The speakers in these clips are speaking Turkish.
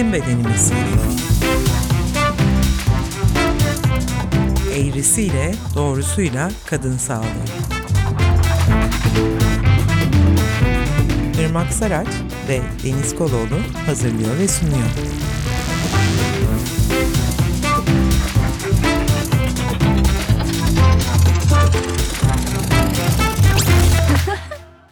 Bizim Bedenimiz. Eğrisiyle, doğrusuyla kadın sağlığı. Irmak Saraç ve Deniz Koloğlu hazırlıyor ve sunuyor.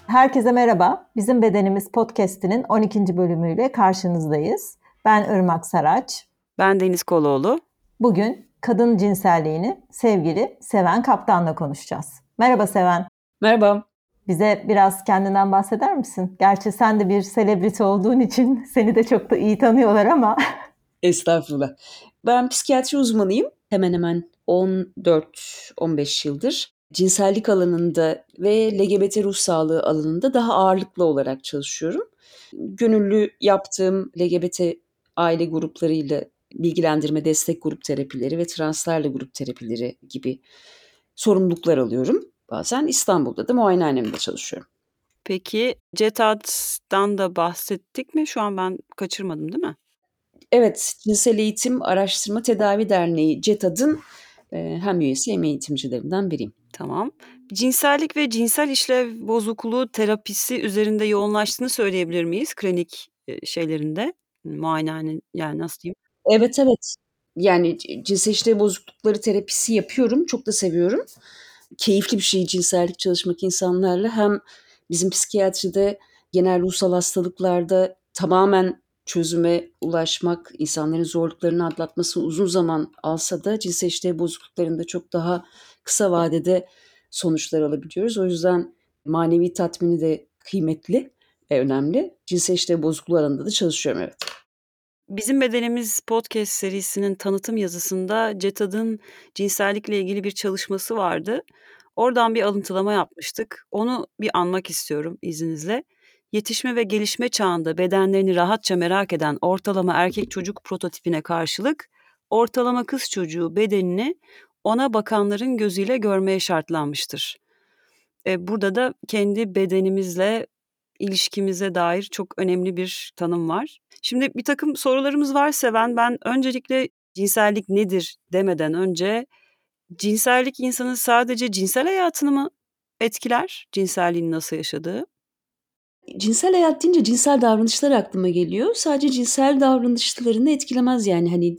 Herkese merhaba. Bizim Bedenimiz podcast'inin 12. bölümüyle karşınızdayız. Ben Irmak Saraç. Ben Deniz Koloğlu. Bugün kadın cinselliğini sevgili Seven Kaptan'la konuşacağız. Merhaba Seven. Merhaba. Bize biraz kendinden bahseder misin? Gerçi sen de bir selebriti olduğun için seni de çok da iyi tanıyorlar ama. Estağfurullah. Ben psikiyatri uzmanıyım. Hemen hemen 14-15 yıldır cinsellik alanında ve LGBT ruh sağlığı alanında daha ağırlıklı olarak çalışıyorum. Gönüllü yaptığım LGBT aile gruplarıyla bilgilendirme destek grup terapileri ve translarla grup terapileri gibi sorumluluklar alıyorum. Bazen İstanbul'da da muayenehanemde çalışıyorum. Peki CETAD'dan da bahsettik mi? Şu an ben kaçırmadım değil mi? Evet, Cinsel Eğitim Araştırma Tedavi Derneği CETAD'ın e, hem üyesi hem eğitimcilerinden biriyim. Tamam. Cinsellik ve cinsel işlev bozukluğu terapisi üzerinde yoğunlaştığını söyleyebilir miyiz klinik e, şeylerinde? Muayenehane yani nasıl diyeyim? Evet evet. Yani cinsel işlev bozuklukları terapisi yapıyorum. Çok da seviyorum. Keyifli bir şey cinsellik çalışmak insanlarla. Hem bizim psikiyatride genel ruhsal hastalıklarda tamamen çözüme ulaşmak, insanların zorluklarını atlatması uzun zaman alsa da cinsel işlev bozukluklarında çok daha kısa vadede sonuçlar alabiliyoruz. O yüzden manevi tatmini de kıymetli ve önemli. Cinsel işlev bozukluğu alanında da çalışıyorum evet. Bizim Bedenimiz podcast serisinin tanıtım yazısında CETAD'ın cinsellikle ilgili bir çalışması vardı. Oradan bir alıntılama yapmıştık. Onu bir anmak istiyorum izninizle. Yetişme ve gelişme çağında bedenlerini rahatça merak eden ortalama erkek çocuk prototipine karşılık ortalama kız çocuğu bedenini ona bakanların gözüyle görmeye şartlanmıştır. E, burada da kendi bedenimizle ilişkimize dair çok önemli bir tanım var. Şimdi bir takım sorularımız var Seven. Ben öncelikle cinsellik nedir demeden önce cinsellik insanın sadece cinsel hayatını mı etkiler? Cinselliğini nasıl yaşadığı? Cinsel hayat deyince cinsel davranışlar aklıma geliyor. Sadece cinsel davranışlarını etkilemez yani hani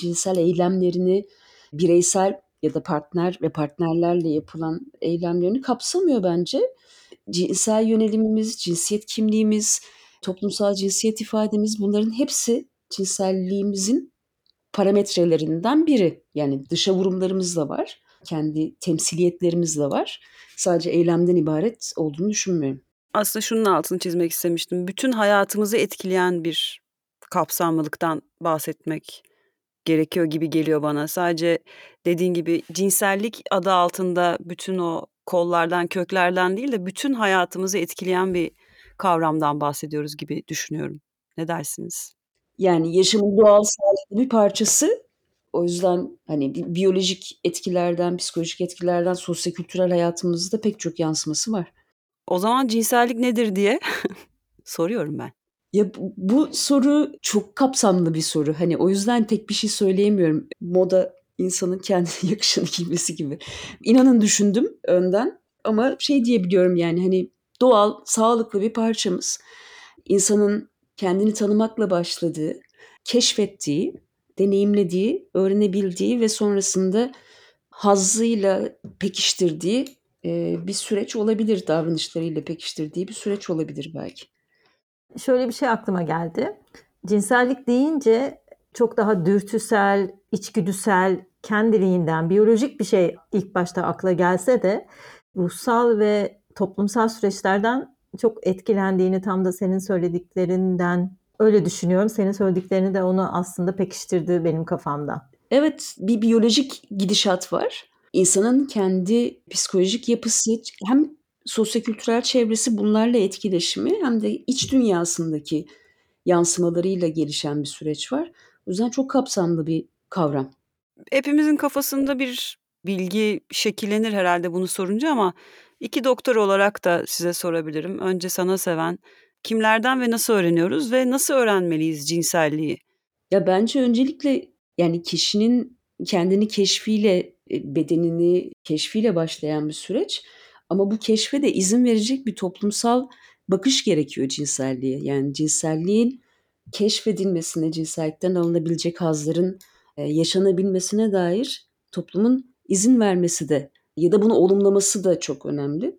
cinsel eylemlerini bireysel ya da partner ve partnerlerle yapılan eylemlerini kapsamıyor bence. Cinsel yönelimimiz, cinsiyet kimliğimiz, toplumsal cinsiyet ifademiz bunların hepsi cinselliğimizin parametrelerinden biri. Yani dışa vurumlarımız da var, kendi temsiliyetlerimiz de var. Sadece eylemden ibaret olduğunu düşünmüyorum. Aslında şunun altını çizmek istemiştim. Bütün hayatımızı etkileyen bir kapsamlılıktan bahsetmek gerekiyor gibi geliyor bana. Sadece dediğin gibi cinsellik adı altında bütün o kollardan, köklerden değil de bütün hayatımızı etkileyen bir kavramdan bahsediyoruz gibi düşünüyorum. Ne dersiniz? Yani yaşamın doğal sağlıklı bir parçası. O yüzden hani biyolojik etkilerden, psikolojik etkilerden sosyokültürel hayatımızda pek çok yansıması var. O zaman cinsellik nedir diye soruyorum ben. Ya bu, bu soru çok kapsamlı bir soru. Hani o yüzden tek bir şey söyleyemiyorum. Moda insanın kendine yakışanı giymesi gibi. İnanın düşündüm önden ama şey diyebiliyorum yani hani doğal, sağlıklı bir parçamız. İnsanın kendini tanımakla başladığı, keşfettiği, deneyimlediği, öğrenebildiği ve sonrasında hazzıyla pekiştirdiği e, bir süreç olabilir. Davranışlarıyla pekiştirdiği bir süreç olabilir belki. Şöyle bir şey aklıma geldi. Cinsellik deyince çok daha dürtüsel, içgüdüsel, kendiliğinden biyolojik bir şey ilk başta akla gelse de ruhsal ve toplumsal süreçlerden çok etkilendiğini tam da senin söylediklerinden öyle düşünüyorum. Senin söylediklerini de onu aslında pekiştirdi benim kafamda. Evet, bir biyolojik gidişat var. İnsanın kendi psikolojik yapısı hem sosyokültürel çevresi bunlarla etkileşimi hem de iç dünyasındaki yansımalarıyla gelişen bir süreç var. O yüzden çok kapsamlı bir kavram. Hepimizin kafasında bir bilgi şekillenir herhalde bunu sorunca ama iki doktor olarak da size sorabilirim. Önce sana seven Kimlerden ve nasıl öğreniyoruz ve nasıl öğrenmeliyiz cinselliği? Ya bence öncelikle yani kişinin kendini keşfiyle, e, bedenini keşfiyle başlayan bir süreç. Ama bu keşfe de izin verecek bir toplumsal bakış gerekiyor cinselliğe. Yani cinselliğin keşfedilmesine, cinsellikten alınabilecek hazların yaşanabilmesine dair toplumun izin vermesi de ya da bunu olumlaması da çok önemli.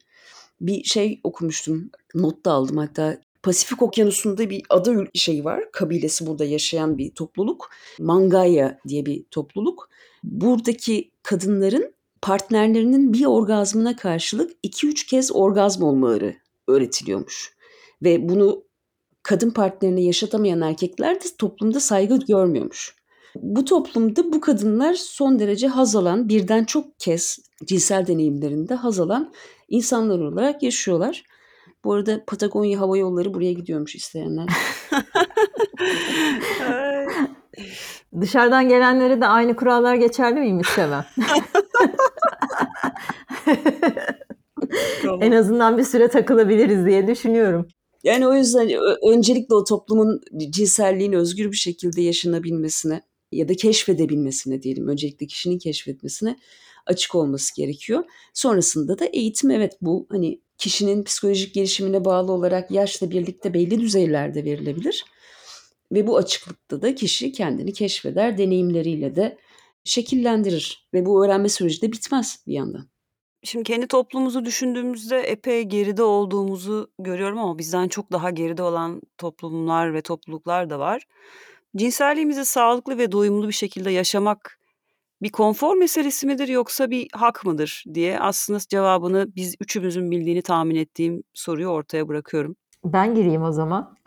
Bir şey okumuştum, not da aldım hatta. Pasifik Okyanusu'nda bir ada şey var, kabilesi burada yaşayan bir topluluk. Mangaya diye bir topluluk. Buradaki kadınların partnerlerinin bir orgazmına karşılık 2-3 kez orgazm olmaları öğretiliyormuş. Ve bunu kadın partnerine yaşatamayan erkekler de toplumda saygı görmüyormuş. Bu toplumda bu kadınlar son derece haz alan, birden çok kez cinsel deneyimlerinde haz alan insanlar olarak yaşıyorlar. Bu arada Patagonya Hava Yolları buraya gidiyormuş isteyenler. Dışarıdan gelenlere de aynı kurallar geçerli miymiş Seven? en azından bir süre takılabiliriz diye düşünüyorum. Yani o yüzden öncelikle o toplumun cinselliğin özgür bir şekilde yaşanabilmesine ya da keşfedebilmesine diyelim. Öncelikle kişinin keşfetmesine açık olması gerekiyor. Sonrasında da eğitim evet bu hani kişinin psikolojik gelişimine bağlı olarak yaşla birlikte belli düzeylerde verilebilir. Ve bu açıklıkta da kişi kendini keşfeder, deneyimleriyle de şekillendirir. Ve bu öğrenme süreci de bitmez bir yandan. Şimdi kendi toplumumuzu düşündüğümüzde epey geride olduğumuzu görüyorum ama bizden çok daha geride olan toplumlar ve topluluklar da var. Cinselliğimizi sağlıklı ve doyumlu bir şekilde yaşamak bir konfor meselesi midir yoksa bir hak mıdır diye aslında cevabını biz üçümüzün bildiğini tahmin ettiğim soruyu ortaya bırakıyorum. Ben gireyim o zaman.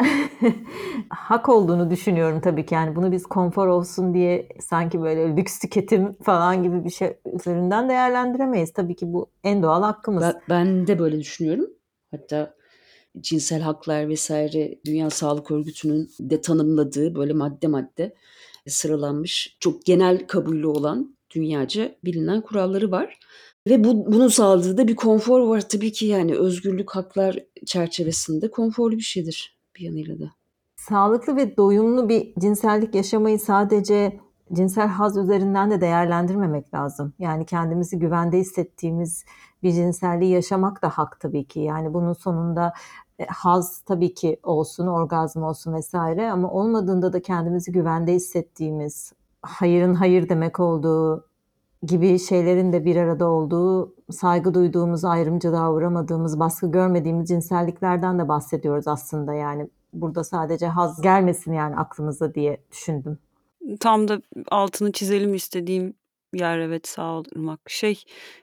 Hak olduğunu düşünüyorum tabii ki. Yani bunu biz konfor olsun diye sanki böyle lüks tüketim falan gibi bir şey üzerinden değerlendiremeyiz. Tabii ki bu en doğal hakkımız. Ben, ben de böyle düşünüyorum. Hatta cinsel haklar vesaire Dünya Sağlık Örgütü'nün de tanımladığı böyle madde madde sıralanmış çok genel kabulü olan dünyaca bilinen kuralları var. Ve bu, bunun sağladığı da bir konfor var tabii ki yani özgürlük haklar çerçevesinde konforlu bir şeydir bir yanıyla da. Sağlıklı ve doyumlu bir cinsellik yaşamayı sadece cinsel haz üzerinden de değerlendirmemek lazım. Yani kendimizi güvende hissettiğimiz bir cinselliği yaşamak da hak tabii ki. Yani bunun sonunda e, haz tabii ki olsun, orgazm olsun vesaire ama olmadığında da kendimizi güvende hissettiğimiz, hayırın hayır demek olduğu gibi şeylerin de bir arada olduğu, saygı duyduğumuz, ayrımcılığa uğramadığımız, baskı görmediğimiz cinselliklerden de bahsediyoruz aslında. Yani burada sadece haz gelmesin yani aklımıza diye düşündüm. Tam da altını çizelim istediğim yer evet sağ ol Irmak. Şey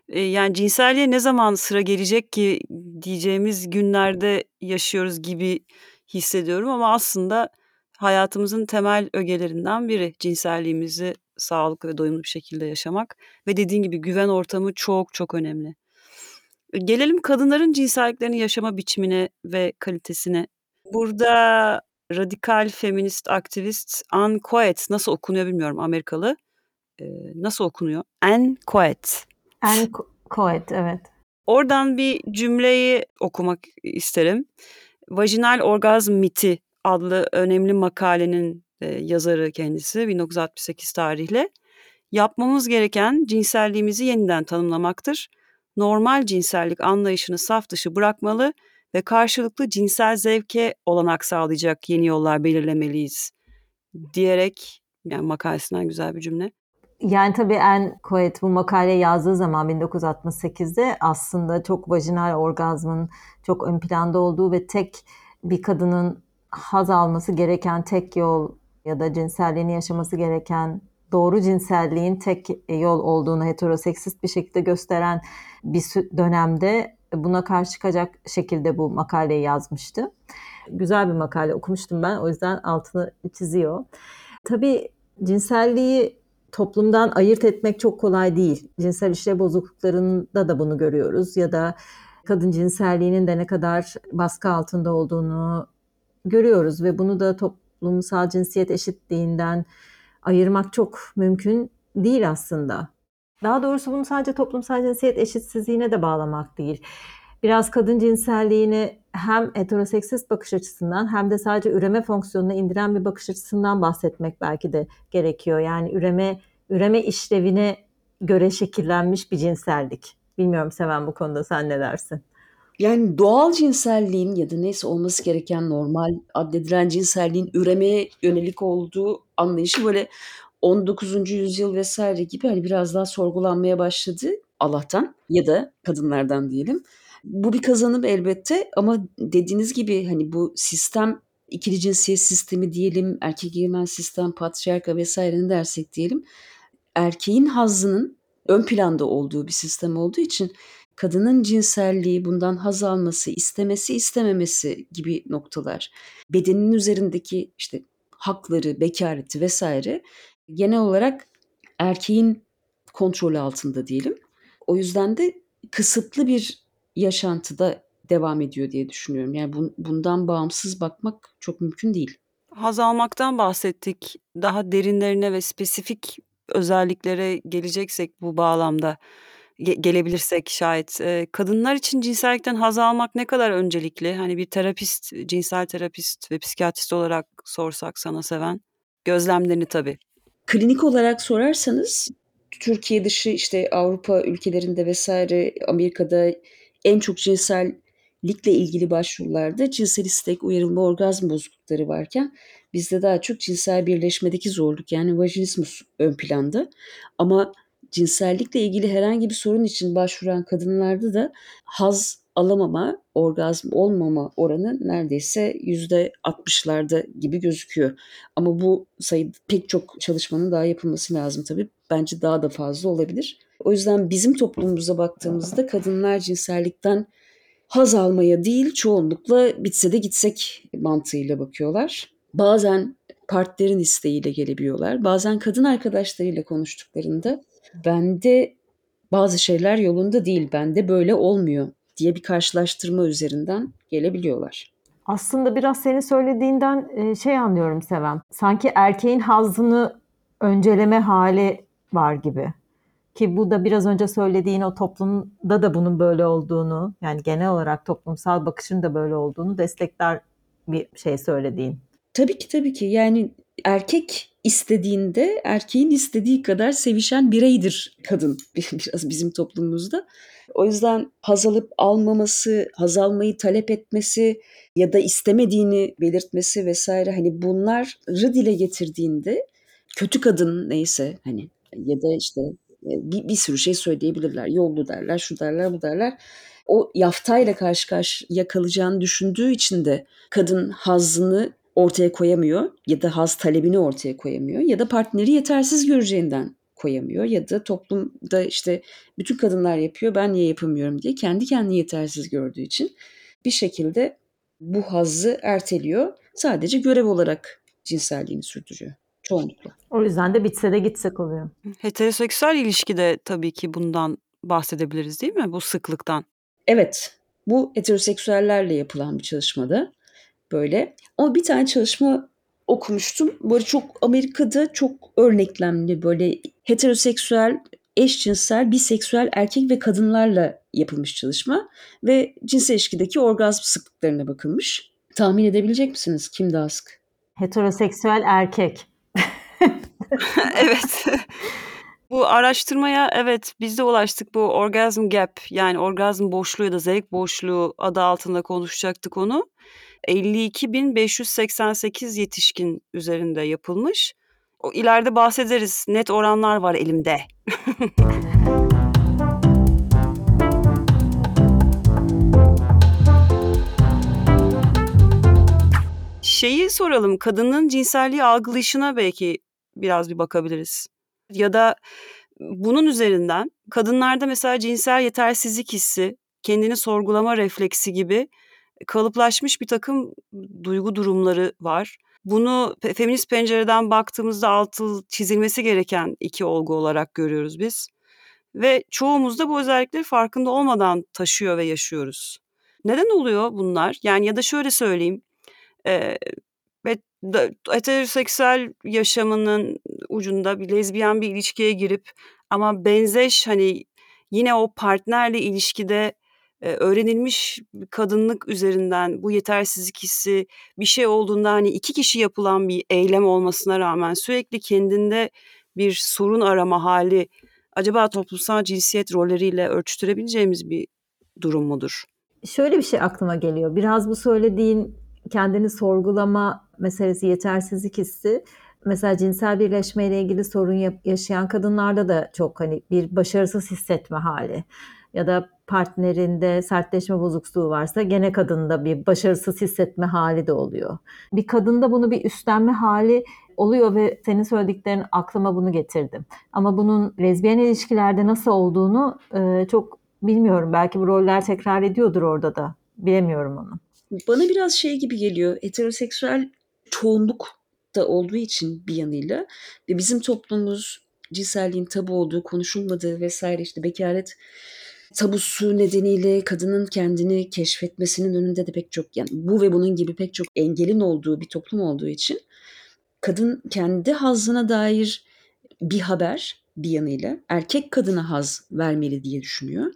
e, yani cinselliğe ne zaman sıra gelecek ki diyeceğimiz günlerde yaşıyoruz gibi hissediyorum ama aslında hayatımızın temel ögelerinden biri cinselliğimizi sağlıklı ve doyumlu bir şekilde yaşamak ve dediğin gibi güven ortamı çok çok önemli. E, gelelim kadınların cinselliklerini yaşama biçimine ve kalitesine. Burada radikal feminist aktivist Anne Coet nasıl okunuyor bilmiyorum Amerikalı. Ee, nasıl okunuyor? Anne Coet. Anne Coet evet. Oradan bir cümleyi okumak isterim. Vajinal orgazm miti adlı önemli makalenin e, yazarı kendisi 1968 tarihli. Yapmamız gereken cinselliğimizi yeniden tanımlamaktır. Normal cinsellik anlayışını saf dışı bırakmalı ve karşılıklı cinsel zevke olanak sağlayacak yeni yollar belirlemeliyiz diyerek yani makalesinden güzel bir cümle. Yani tabii en Coet bu makale yazdığı zaman 1968'de aslında çok vajinal orgazmın çok ön planda olduğu ve tek bir kadının haz alması gereken tek yol ya da cinselliğini yaşaması gereken doğru cinselliğin tek yol olduğunu heteroseksist bir şekilde gösteren bir dönemde buna karşı çıkacak şekilde bu makaleyi yazmıştı. Güzel bir makale okumuştum ben o yüzden altını çiziyor. Tabii cinselliği toplumdan ayırt etmek çok kolay değil. Cinsel işlev bozukluklarında da bunu görüyoruz ya da kadın cinselliğinin de ne kadar baskı altında olduğunu görüyoruz ve bunu da toplumsal cinsiyet eşitliğinden ayırmak çok mümkün değil aslında. Daha doğrusu bunu sadece toplumsal cinsiyet eşitsizliğine de bağlamak değil. Biraz kadın cinselliğini hem heteroseksist bakış açısından hem de sadece üreme fonksiyonuna indiren bir bakış açısından bahsetmek belki de gerekiyor. Yani üreme üreme işlevine göre şekillenmiş bir cinsellik. Bilmiyorum Seven bu konuda sen ne dersin? Yani doğal cinselliğin ya da neyse olması gereken normal addedilen cinselliğin üremeye yönelik olduğu anlayışı böyle 19. yüzyıl vesaire gibi hani biraz daha sorgulanmaya başladı Allah'tan ya da kadınlardan diyelim. Bu bir kazanım elbette ama dediğiniz gibi hani bu sistem ikili cinsiyet sistemi diyelim, erkek egemen sistem, patriarka vesaire ne dersek diyelim. Erkeğin hazzının ön planda olduğu bir sistem olduğu için kadının cinselliği, bundan haz alması, istemesi, istememesi gibi noktalar, bedeninin üzerindeki işte hakları, bekareti vesaire genel olarak erkeğin kontrolü altında diyelim. O yüzden de kısıtlı bir yaşantıda devam ediyor diye düşünüyorum. Yani bun, bundan bağımsız bakmak çok mümkün değil. Haz almaktan bahsettik. Daha derinlerine ve spesifik özelliklere geleceksek bu bağlamda ge- gelebilirsek şayet e, kadınlar için cinsellikten haz almak ne kadar öncelikli? Hani bir terapist, cinsel terapist ve psikiyatrist olarak sorsak sana seven gözlemlerini tabii. Klinik olarak sorarsanız Türkiye dışı işte Avrupa ülkelerinde vesaire Amerika'da en çok cinsellikle ilgili başvurularda cinsel istek, uyarılma, orgazm bozuklukları varken bizde daha çok cinsel birleşmedeki zorluk yani vajinismus ön planda. Ama cinsellikle ilgili herhangi bir sorun için başvuran kadınlarda da haz alamama, orgazm olmama oranı neredeyse yüzde 60'larda gibi gözüküyor. Ama bu sayı pek çok çalışmanın daha yapılması lazım tabii. Bence daha da fazla olabilir. O yüzden bizim toplumumuza baktığımızda kadınlar cinsellikten haz almaya değil çoğunlukla bitse de gitsek mantığıyla bakıyorlar. Bazen partnerin isteğiyle gelebiliyorlar. Bazen kadın arkadaşlarıyla konuştuklarında bende bazı şeyler yolunda değil, bende böyle olmuyor diye bir karşılaştırma üzerinden gelebiliyorlar. Aslında biraz senin söylediğinden e, şey anlıyorum Sevem. Sanki erkeğin hazzını önceleme hali var gibi. Ki bu da biraz önce söylediğin o toplumda da bunun böyle olduğunu, yani genel olarak toplumsal bakışın da böyle olduğunu destekler bir şey söylediğin. Tabii ki tabii ki. Yani erkek istediğinde erkeğin istediği kadar sevişen bireydir kadın biraz bizim toplumumuzda. O yüzden haz alıp almaması, haz almayı talep etmesi ya da istemediğini belirtmesi vesaire hani bunları dile getirdiğinde kötü kadın neyse hani ya da işte e, bir, bir sürü şey söyleyebilirler. Yollu derler, şu derler, bu derler. O yaftayla karşı karşıya kalacağını düşündüğü için de kadın hazını ortaya koyamıyor ya da haz talebini ortaya koyamıyor ya da partneri yetersiz göreceğinden koyamıyor ya da toplumda işte bütün kadınlar yapıyor ben niye yapamıyorum diye kendi kendini yetersiz gördüğü için bir şekilde bu hazzı erteliyor. Sadece görev olarak cinselliğini sürdürüyor çoğunlukla. O yüzden de bitse de gitsek oluyor. Heteroseksüel ilişkide tabii ki bundan bahsedebiliriz değil mi? Bu sıklıktan. Evet. Bu heteroseksüellerle yapılan bir çalışmada böyle. Ama bir tane çalışma okumuştum. Böyle çok Amerika'da çok örneklemli böyle heteroseksüel, eşcinsel, biseksüel erkek ve kadınlarla yapılmış çalışma ve cinsel ilişkideki orgazm sıklıklarına bakılmış. Tahmin edebilecek misiniz kim daha sık? Heteroseksüel erkek. evet. Bu araştırmaya evet biz de ulaştık bu orgasm gap yani orgazm boşluğu ya da zevk boşluğu adı altında konuşacaktık onu. 52.588 yetişkin üzerinde yapılmış. O ileride bahsederiz. Net oranlar var elimde. Şeyi soralım. Kadının cinselliği algılayışına belki biraz bir bakabiliriz. Ya da bunun üzerinden kadınlarda mesela cinsel yetersizlik hissi, kendini sorgulama refleksi gibi kalıplaşmış bir takım duygu durumları var. Bunu feminist pencereden baktığımızda altı çizilmesi gereken iki olgu olarak görüyoruz biz. Ve çoğumuz da bu özellikleri farkında olmadan taşıyor ve yaşıyoruz. Neden oluyor bunlar? Yani ya da şöyle söyleyeyim. Heteroseksüel yaşamının ucunda bir lezbiyen bir ilişkiye girip ama benzeş hani yine o partnerle ilişkide e, öğrenilmiş kadınlık üzerinden bu yetersizlik hissi bir şey olduğunda hani iki kişi yapılan bir eylem olmasına rağmen sürekli kendinde bir sorun arama hali acaba toplumsal cinsiyet rolleriyle ölçtürebileceğimiz bir durum mudur? Şöyle bir şey aklıma geliyor. Biraz bu söylediğin kendini sorgulama meselesi, yetersizlik hissi mesela cinsel birleşmeyle ilgili sorun yaşayan kadınlarda da çok hani bir başarısız hissetme hali ya da partnerinde sertleşme bozukluğu varsa gene kadında bir başarısız hissetme hali de oluyor. Bir kadında bunu bir üstlenme hali oluyor ve senin söylediklerin aklıma bunu getirdim. Ama bunun lezbiyen ilişkilerde nasıl olduğunu e, çok bilmiyorum. Belki bu roller tekrar ediyordur orada da. Bilemiyorum onu. Bana biraz şey gibi geliyor. Heteroseksüel çoğunluk da olduğu için bir yanıyla ve bizim toplumumuz cinselliğin tabu olduğu, konuşulmadığı vesaire işte bekaret tabusu nedeniyle kadının kendini keşfetmesinin önünde de pek çok yani bu ve bunun gibi pek çok engelin olduğu bir toplum olduğu için kadın kendi hazına dair bir haber bir yanıyla erkek kadına haz vermeli diye düşünüyor.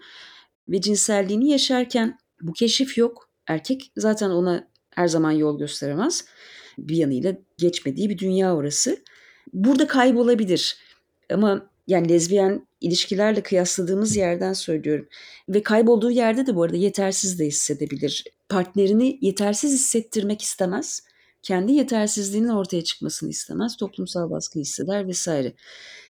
Ve cinselliğini yaşarken bu keşif yok. Erkek zaten ona her zaman yol gösteremez. Bir yanıyla geçmediği bir dünya orası. Burada kaybolabilir. Ama yani lezbiyen ilişkilerle kıyasladığımız yerden söylüyorum. Ve kaybolduğu yerde de bu arada yetersiz de hissedebilir. Partnerini yetersiz hissettirmek istemez. Kendi yetersizliğinin ortaya çıkmasını istemez. Toplumsal baskı hisseder vesaire.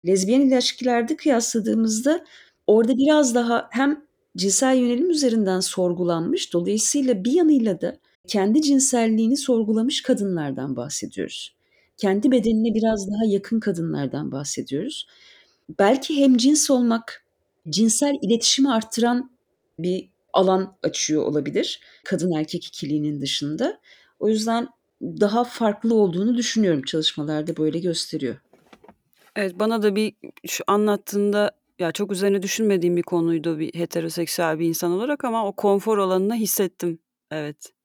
Lezbiyen ilişkilerde kıyasladığımızda orada biraz daha hem cinsel yönelim üzerinden sorgulanmış dolayısıyla bir yanıyla da kendi cinselliğini sorgulamış kadınlardan bahsediyoruz. Kendi bedenine biraz daha yakın kadınlardan bahsediyoruz belki hem cins olmak cinsel iletişimi arttıran bir alan açıyor olabilir kadın erkek ikiliğinin dışında. O yüzden daha farklı olduğunu düşünüyorum çalışmalarda böyle gösteriyor. Evet bana da bir şu anlattığında ya çok üzerine düşünmediğim bir konuydu bir heteroseksüel bir insan olarak ama o konfor alanını hissettim. Evet.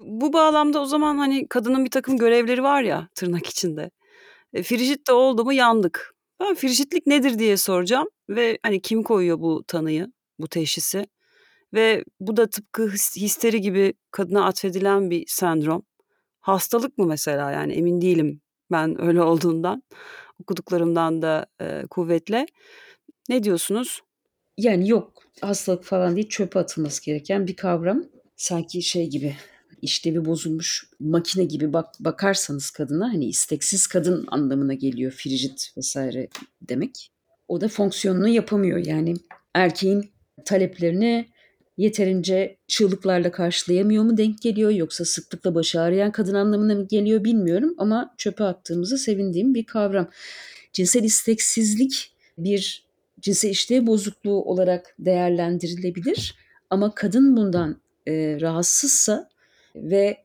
Bu bağlamda o zaman hani kadının bir takım görevleri var ya tırnak içinde. E, Frijit de oldu mu yandık. Ben frijitlik nedir diye soracağım ve hani kim koyuyor bu tanıyı, bu teşhisi? Ve bu da tıpkı histeri gibi kadına atfedilen bir sendrom. Hastalık mı mesela yani emin değilim ben öyle olduğundan. Okuduklarımdan da e, kuvvetle. Ne diyorsunuz? Yani yok hastalık falan değil çöpe atılması gereken bir kavram. Sanki şey gibi işlevi bozulmuş makine gibi bak bakarsanız kadına hani isteksiz kadın anlamına geliyor frigid vesaire demek. O da fonksiyonunu yapamıyor yani erkeğin taleplerini yeterince çığlıklarla karşılayamıyor mu denk geliyor yoksa sıklıkla başı ağrıyan kadın anlamına mı geliyor bilmiyorum ama çöpe attığımızı sevindiğim bir kavram. Cinsel isteksizlik bir cinsel işlev bozukluğu olarak değerlendirilebilir ama kadın bundan e, rahatsızsa ve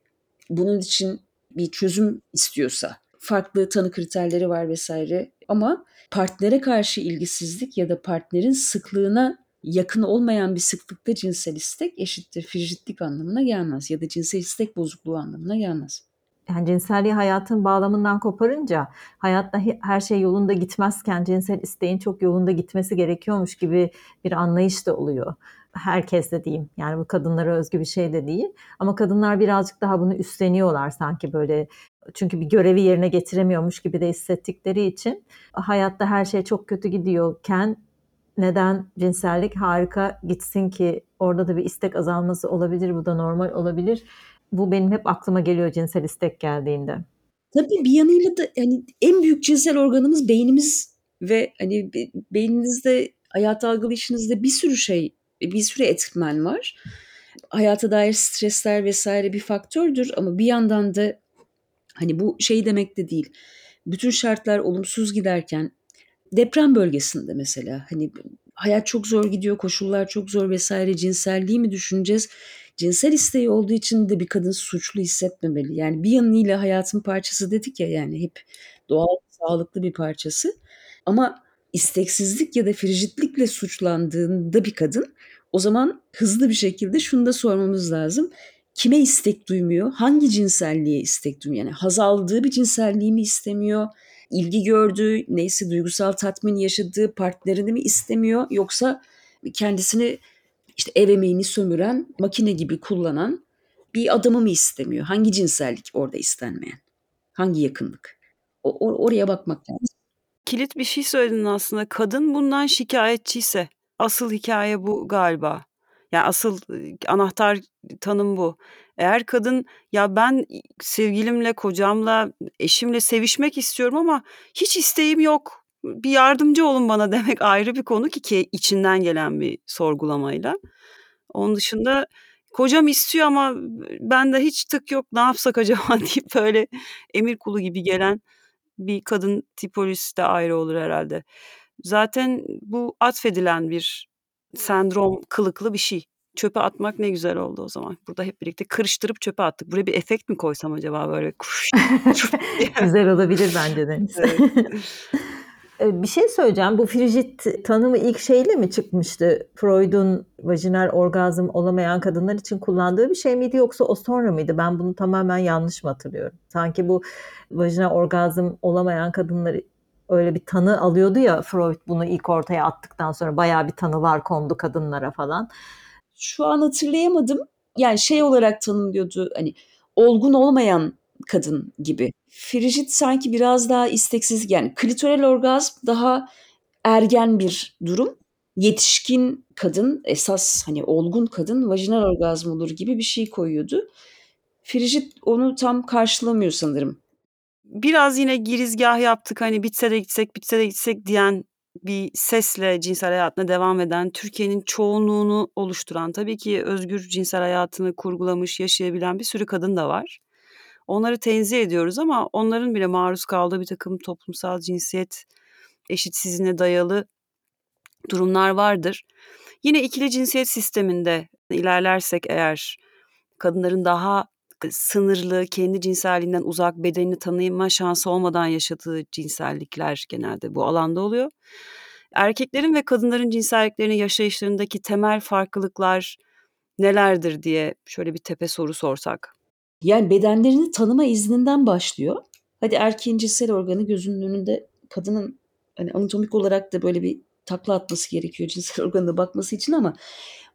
bunun için bir çözüm istiyorsa farklı tanı kriterleri var vesaire ama partnere karşı ilgisizlik ya da partnerin sıklığına yakın olmayan bir sıklıkta cinsel istek eşittir frijitlik anlamına gelmez ya da cinsel istek bozukluğu anlamına gelmez. Yani cinselliği hayatın bağlamından koparınca hayatta her şey yolunda gitmezken cinsel isteğin çok yolunda gitmesi gerekiyormuş gibi bir anlayış da oluyor herkes de diyeyim. Yani bu kadınlara özgü bir şey de değil. Ama kadınlar birazcık daha bunu üstleniyorlar sanki böyle. Çünkü bir görevi yerine getiremiyormuş gibi de hissettikleri için hayatta her şey çok kötü gidiyorken neden cinsellik harika gitsin ki orada da bir istek azalması olabilir. Bu da normal olabilir. Bu benim hep aklıma geliyor cinsel istek geldiğinde. Tabii bir yanıyla da hani en büyük cinsel organımız beynimiz ve hani beyninizde hayat algılayışınızda bir sürü şey bir sürü etmen var. Hayata dair stresler vesaire bir faktördür ama bir yandan da hani bu şey demek de değil. Bütün şartlar olumsuz giderken deprem bölgesinde mesela hani hayat çok zor gidiyor, koşullar çok zor vesaire cinselliği mi düşüneceğiz? Cinsel isteği olduğu için de bir kadın suçlu hissetmemeli. Yani bir yanıyla hayatın parçası dedik ya yani hep doğal, sağlıklı bir parçası. Ama isteksizlik ya da frijitlikle suçlandığında bir kadın o zaman hızlı bir şekilde şunu da sormamız lazım. Kime istek duymuyor? Hangi cinselliğe istek duymuyor? Yani haz aldığı bir cinselliği mi istemiyor? İlgi gördüğü, neyse duygusal tatmin yaşadığı partnerini mi istemiyor? Yoksa kendisini işte ev emeğini sömüren, makine gibi kullanan bir adamı mı istemiyor? Hangi cinsellik orada istenmeyen? Hangi yakınlık? O, or- oraya bakmak lazım. Kilit bir şey söyledin aslında. Kadın bundan şikayetçiyse asıl hikaye bu galiba. Yani asıl anahtar tanım bu. Eğer kadın ya ben sevgilimle, kocamla, eşimle sevişmek istiyorum ama hiç isteğim yok. Bir yardımcı olun bana demek ayrı bir konu ki, ki içinden gelen bir sorgulamayla. Onun dışında kocam istiyor ama bende hiç tık yok ne yapsak acaba deyip böyle emir kulu gibi gelen bir kadın tipolojisi de ayrı olur herhalde. Zaten bu atfedilen bir sendrom kılıklı bir şey. Çöpe atmak ne güzel oldu o zaman. Burada hep birlikte kırıştırıp çöpe attık. Buraya bir efekt mi koysam acaba böyle? Güzel olabilir bence Deniz. Evet. E, Bir şey söyleyeceğim. Bu frijit tanımı ilk şeyle mi çıkmıştı? Freud'un vajinal orgazm olamayan kadınlar için kullandığı bir şey miydi yoksa o sonra mıydı? Ben bunu tamamen yanlış mı hatırlıyorum? Sanki bu vajinal orgazm olamayan kadınları öyle bir tanı alıyordu ya Freud bunu ilk ortaya attıktan sonra bayağı bir tanılar kondu kadınlara falan. Şu an hatırlayamadım. Yani şey olarak tanımlıyordu hani olgun olmayan kadın gibi. Frijit sanki biraz daha isteksiz yani klitoral orgazm daha ergen bir durum. Yetişkin kadın esas hani olgun kadın vajinal orgazm olur gibi bir şey koyuyordu. Frijit onu tam karşılamıyor sanırım. Biraz yine girizgah yaptık hani bitse de gitsek bitse de gitsek diyen bir sesle cinsel hayatına devam eden Türkiye'nin çoğunluğunu oluşturan tabii ki özgür cinsel hayatını kurgulamış yaşayabilen bir sürü kadın da var. Onları tenzih ediyoruz ama onların bile maruz kaldığı bir takım toplumsal cinsiyet eşitsizliğine dayalı durumlar vardır. Yine ikili cinsiyet sisteminde ilerlersek eğer kadınların daha sınırlı, kendi cinselliğinden uzak, bedenini tanıyma şansı olmadan yaşadığı cinsellikler genelde bu alanda oluyor. Erkeklerin ve kadınların cinselliklerini yaşayışlarındaki temel farklılıklar nelerdir diye şöyle bir tepe soru sorsak. Yani bedenlerini tanıma izninden başlıyor. Hadi erkeğin cinsel organı gözünün önünde kadının hani anatomik olarak da böyle bir takla atması gerekiyor cinsel organına bakması için ama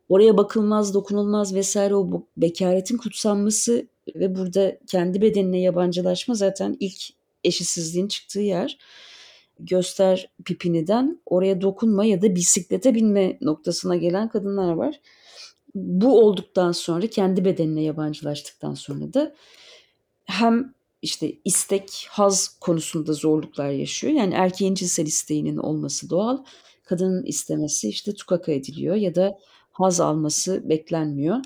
oraya bakılmaz, dokunulmaz vesaire o bekaretin kutsanması ve burada kendi bedenine yabancılaşma zaten ilk eşitsizliğin çıktığı yer. Göster pipiniden oraya dokunma ya da bisiklete binme noktasına gelen kadınlar var. Bu olduktan sonra kendi bedenine yabancılaştıktan sonra da hem işte istek, haz konusunda zorluklar yaşıyor. Yani erkeğin cinsel isteğinin olması doğal. Kadının istemesi işte tukaka ediliyor ya da haz alması beklenmiyor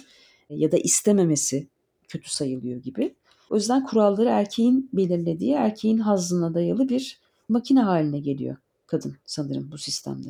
ya da istememesi kötü sayılıyor gibi. O yüzden kuralları erkeğin belirlediği, erkeğin hazzına dayalı bir makine haline geliyor kadın sanırım bu sistemde.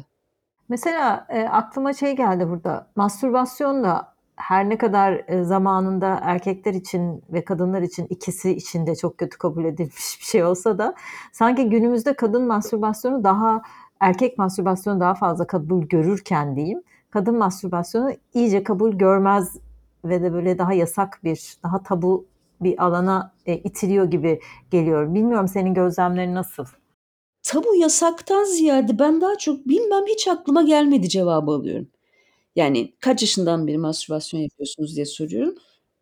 Mesela e, aklıma şey geldi burada. Mastürbasyon da her ne kadar e, zamanında erkekler için ve kadınlar için ikisi için de çok kötü kabul edilmiş bir şey olsa da sanki günümüzde kadın mastürbasyonu daha erkek mastürbasyonu daha fazla kabul görürken diyeyim. Kadın mastürbasyonu iyice kabul görmez ve de böyle daha yasak bir, daha tabu bir alana e, itiliyor gibi geliyor. Bilmiyorum senin gözlemlerin nasıl? Tabu yasaktan ziyade ben daha çok bilmem hiç aklıma gelmedi cevabı alıyorum. Yani kaç yaşından beri mastürbasyon yapıyorsunuz diye soruyorum.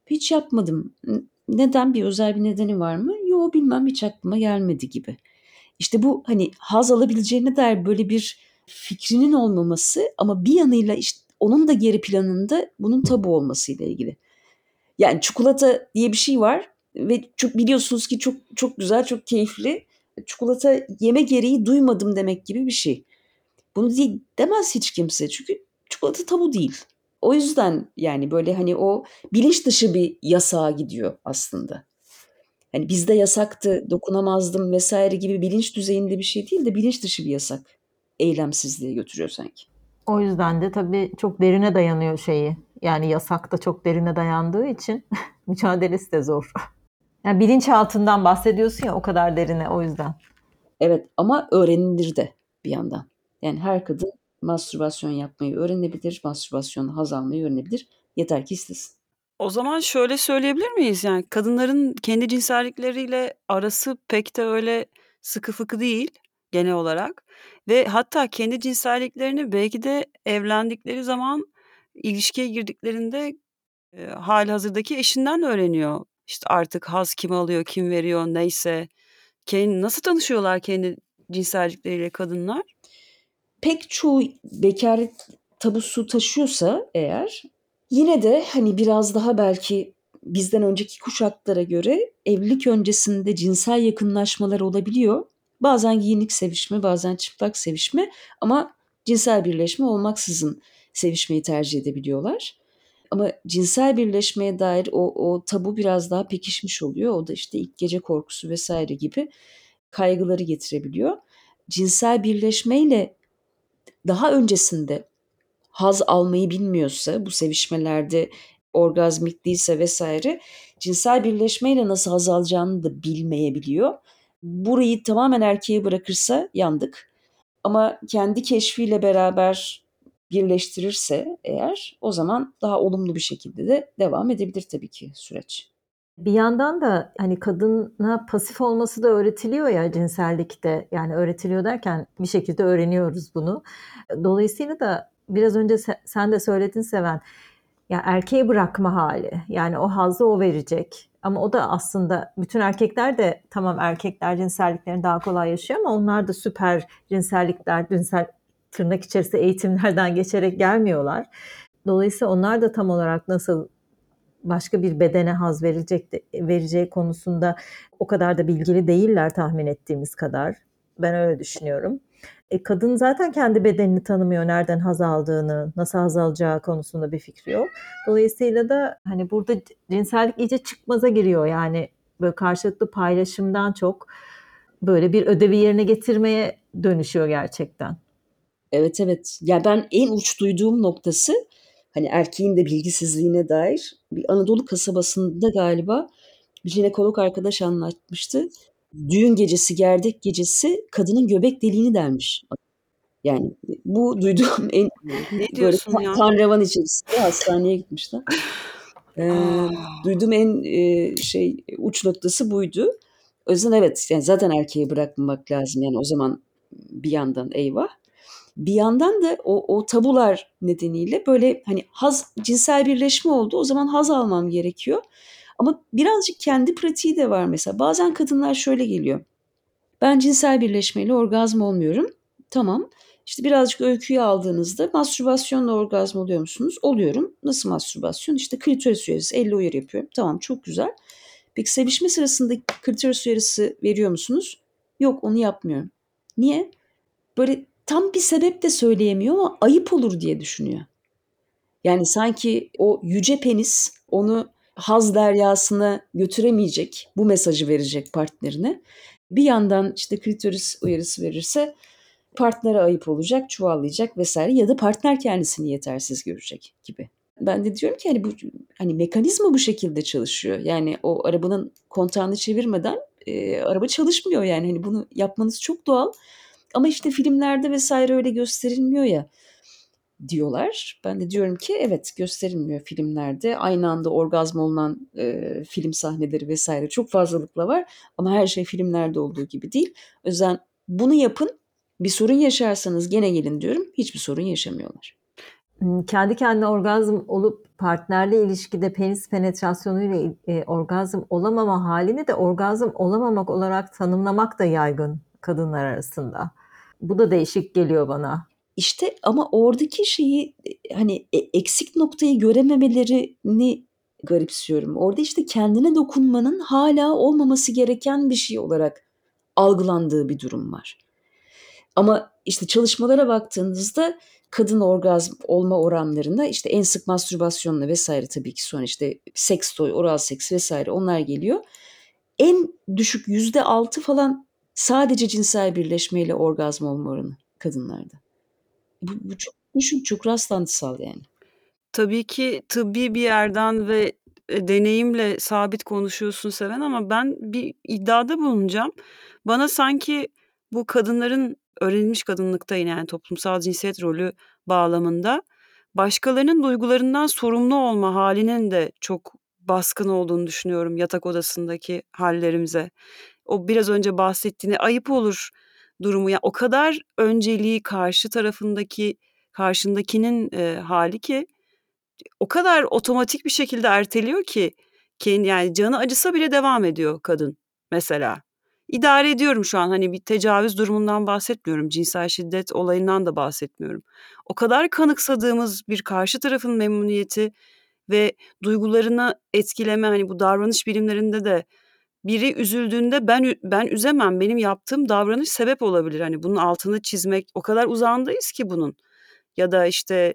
Hiç yapmadım. Neden? Bir özel bir nedeni var mı? Yo bilmem hiç aklıma gelmedi gibi. İşte bu hani haz alabileceğine dair böyle bir fikrinin olmaması ama bir yanıyla işte onun da geri planında bunun tabu olmasıyla ilgili. Yani çikolata diye bir şey var ve çok biliyorsunuz ki çok çok güzel, çok keyifli. Çikolata yeme gereği duymadım demek gibi bir şey. Bunu değil, demez hiç kimse çünkü çikolata tabu değil. O yüzden yani böyle hani o bilinç dışı bir yasağa gidiyor aslında. Hani bizde yasaktı, dokunamazdım vesaire gibi bilinç düzeyinde bir şey değil de bilinç dışı bir yasak. Eylemsizliğe götürüyor sanki. O yüzden de tabii çok derine dayanıyor şeyi. Yani yasak da çok derine dayandığı için mücadelesi de zor. Yani bilinçaltından bahsediyorsun ya o kadar derine o yüzden. Evet ama öğrenilir de bir yandan. Yani her kadın mastürbasyon yapmayı öğrenebilir, mastürbasyon haz almayı öğrenebilir. Yeter ki istesin. O zaman şöyle söyleyebilir miyiz? Yani kadınların kendi cinsellikleriyle arası pek de öyle sıkı fıkı değil genel olarak. Ve hatta kendi cinselliklerini belki de evlendikleri zaman ilişkiye girdiklerinde e, halihazırdaki eşinden öğreniyor. İşte artık haz kim alıyor, kim veriyor neyse. Kendi, nasıl tanışıyorlar kendi cinsellikleriyle kadınlar? Pek çoğu bekaret tabusu taşıyorsa eğer yine de hani biraz daha belki bizden önceki kuşaklara göre evlilik öncesinde cinsel yakınlaşmalar olabiliyor. Bazen giyinik sevişme, bazen çıplak sevişme ama cinsel birleşme olmaksızın sevişmeyi tercih edebiliyorlar. Ama cinsel birleşmeye dair o, o tabu biraz daha pekişmiş oluyor. O da işte ilk gece korkusu vesaire gibi kaygıları getirebiliyor. Cinsel birleşmeyle daha öncesinde haz almayı bilmiyorsa, bu sevişmelerde orgazmik değilse vesaire cinsel birleşmeyle nasıl haz alacağını da bilmeyebiliyor. Burayı tamamen erkeğe bırakırsa yandık. Ama kendi keşfiyle beraber birleştirirse eğer o zaman daha olumlu bir şekilde de devam edebilir tabii ki süreç. Bir yandan da hani kadına pasif olması da öğretiliyor ya cinsellikte. Yani öğretiliyor derken bir şekilde öğreniyoruz bunu. Dolayısıyla da biraz önce sen de söyledin Seven. Ya erkeğe bırakma hali. Yani o hazzı o verecek. Ama o da aslında bütün erkekler de tamam erkekler cinselliklerini daha kolay yaşıyor ama onlar da süper cinsellikler, cinsel tırnak içerisinde eğitimlerden geçerek gelmiyorlar. Dolayısıyla onlar da tam olarak nasıl başka bir bedene haz verilecek de, vereceği konusunda o kadar da bilgili değiller tahmin ettiğimiz kadar. Ben öyle düşünüyorum. E, kadın zaten kendi bedenini tanımıyor, nereden haz aldığını, nasıl haz alacağı konusunda bir fikri yok. Dolayısıyla da hani burada cinsellik iyice çıkmaza giriyor. Yani böyle karşılıklı paylaşımdan çok böyle bir ödevi yerine getirmeye dönüşüyor gerçekten. Evet evet. Ya ben en uç duyduğum noktası hani erkeğin de bilgisizliğine dair bir Anadolu kasabasında galiba bir jinekolog arkadaş anlatmıştı. Düğün gecesi, gerdek gecesi kadının göbek deliğini delmiş. Yani bu duyduğum en ne diyorsun böyle ya? tanrevan içerisinde hastaneye gitmişler. Ee, duyduğum en e, şey uç noktası buydu. O yüzden evet yani zaten erkeği bırakmamak lazım. Yani o zaman bir yandan eyvah. Bir yandan da o, o tabular nedeniyle böyle hani haz cinsel birleşme oldu. O zaman haz almam gerekiyor. Ama birazcık kendi pratiği de var mesela. Bazen kadınlar şöyle geliyor. Ben cinsel birleşmeyle orgazm olmuyorum. Tamam. İşte birazcık öyküyü aldığınızda mastürbasyonla orgazm oluyor musunuz? Oluyorum. Nasıl mastürbasyon? İşte klitoris uyarısı, elle uyarı yapıyorum. Tamam çok güzel. Peki sevişme sırasında klitoris uyarısı veriyor musunuz? Yok onu yapmıyorum. Niye? Böyle tam bir sebep de söyleyemiyor ama ayıp olur diye düşünüyor. Yani sanki o yüce penis onu haz deryasına götüremeyecek, bu mesajı verecek partnerine. Bir yandan işte klitoris uyarısı verirse partnere ayıp olacak, çuvallayacak vesaire ya da partner kendisini yetersiz görecek gibi. Ben de diyorum ki hani bu hani mekanizma bu şekilde çalışıyor. Yani o arabanın kontağını çevirmeden e, araba çalışmıyor yani hani bunu yapmanız çok doğal. Ama işte filmlerde vesaire öyle gösterilmiyor ya diyorlar. Ben de diyorum ki evet gösterilmiyor filmlerde. Aynı anda orgazm olunan e, film sahneleri vesaire çok fazlalıkla var. Ama her şey filmlerde olduğu gibi değil. O yüzden bunu yapın. Bir sorun yaşarsanız gene gelin diyorum. Hiçbir sorun yaşamıyorlar. Kendi kendine orgazm olup partnerle ilişkide penis penetrasyonuyla e, orgazm olamama halini de orgazm olamamak olarak tanımlamak da yaygın kadınlar arasında. Bu da değişik geliyor bana. İşte ama oradaki şeyi hani eksik noktayı görememelerini garipsiyorum. Orada işte kendine dokunmanın hala olmaması gereken bir şey olarak algılandığı bir durum var. Ama işte çalışmalara baktığınızda kadın orgazm olma oranlarında işte en sık mastürbasyonla vesaire tabii ki sonra işte seks toy, oral seks vesaire onlar geliyor. En düşük yüzde altı falan sadece cinsel birleşmeyle orgazm olma oranı kadınlarda. Bu, bu çok düşük, çok rastlantısal yani. Tabii ki tıbbi bir yerden ve e, deneyimle sabit konuşuyorsun Seven ama ben bir iddiada bulunacağım. Bana sanki bu kadınların öğrenilmiş kadınlıkta yine yani toplumsal cinsiyet rolü bağlamında başkalarının duygularından sorumlu olma halinin de çok baskın olduğunu düşünüyorum yatak odasındaki hallerimize. O biraz önce bahsettiğini ayıp olur durumu ya o kadar önceliği karşı tarafındaki karşındakinin e, hali ki o kadar otomatik bir şekilde erteliyor ki kendi yani canı acısa bile devam ediyor kadın mesela. İdare ediyorum şu an hani bir tecavüz durumundan bahsetmiyorum. Cinsel şiddet olayından da bahsetmiyorum. O kadar kanıksadığımız bir karşı tarafın memnuniyeti ve duygularını etkileme hani bu davranış bilimlerinde de biri üzüldüğünde ben ben üzemem. Benim yaptığım davranış sebep olabilir. Hani bunun altını çizmek o kadar uzağındayız ki bunun. Ya da işte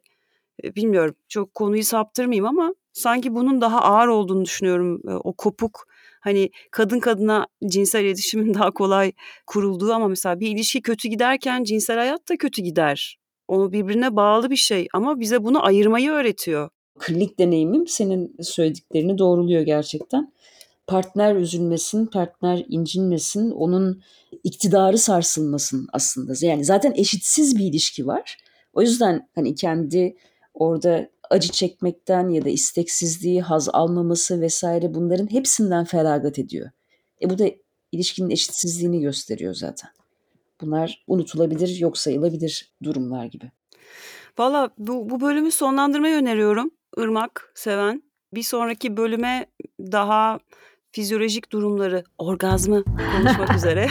e, bilmiyorum çok konuyu saptırmayayım ama sanki bunun daha ağır olduğunu düşünüyorum. E, O kopuk hani kadın kadına cinsel iletişimin daha kolay kurulduğu ama mesela bir ilişki kötü giderken cinsel hayat da kötü gider. O birbirine bağlı bir şey ama bize bunu ayırmayı öğretiyor. Klinik deneyimim senin söylediklerini doğruluyor gerçekten. Partner üzülmesin, partner incinmesin, onun iktidarı sarsılmasın aslında. Yani zaten eşitsiz bir ilişki var. O yüzden hani kendi orada acı çekmekten ya da isteksizliği, haz almaması vesaire bunların hepsinden feragat ediyor. E bu da ilişkinin eşitsizliğini gösteriyor zaten. Bunlar unutulabilir, yok sayılabilir durumlar gibi. Valla bu, bu bölümü sonlandırmayı öneriyorum. Irmak, Seven. Bir sonraki bölüme daha fizyolojik durumları, orgazmı konuşmak üzere.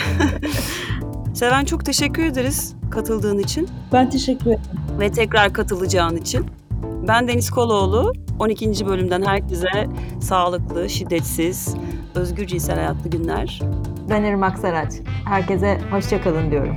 Seven çok teşekkür ederiz katıldığın için Ben teşekkür ederim. ve tekrar katılacağın için. Ben Deniz Koloğlu. 12. bölümden herkese sağlıklı, şiddetsiz, özgür cinsel hayatlı günler. Ben Irmak Saraç. Herkese hoşça kalın diyorum.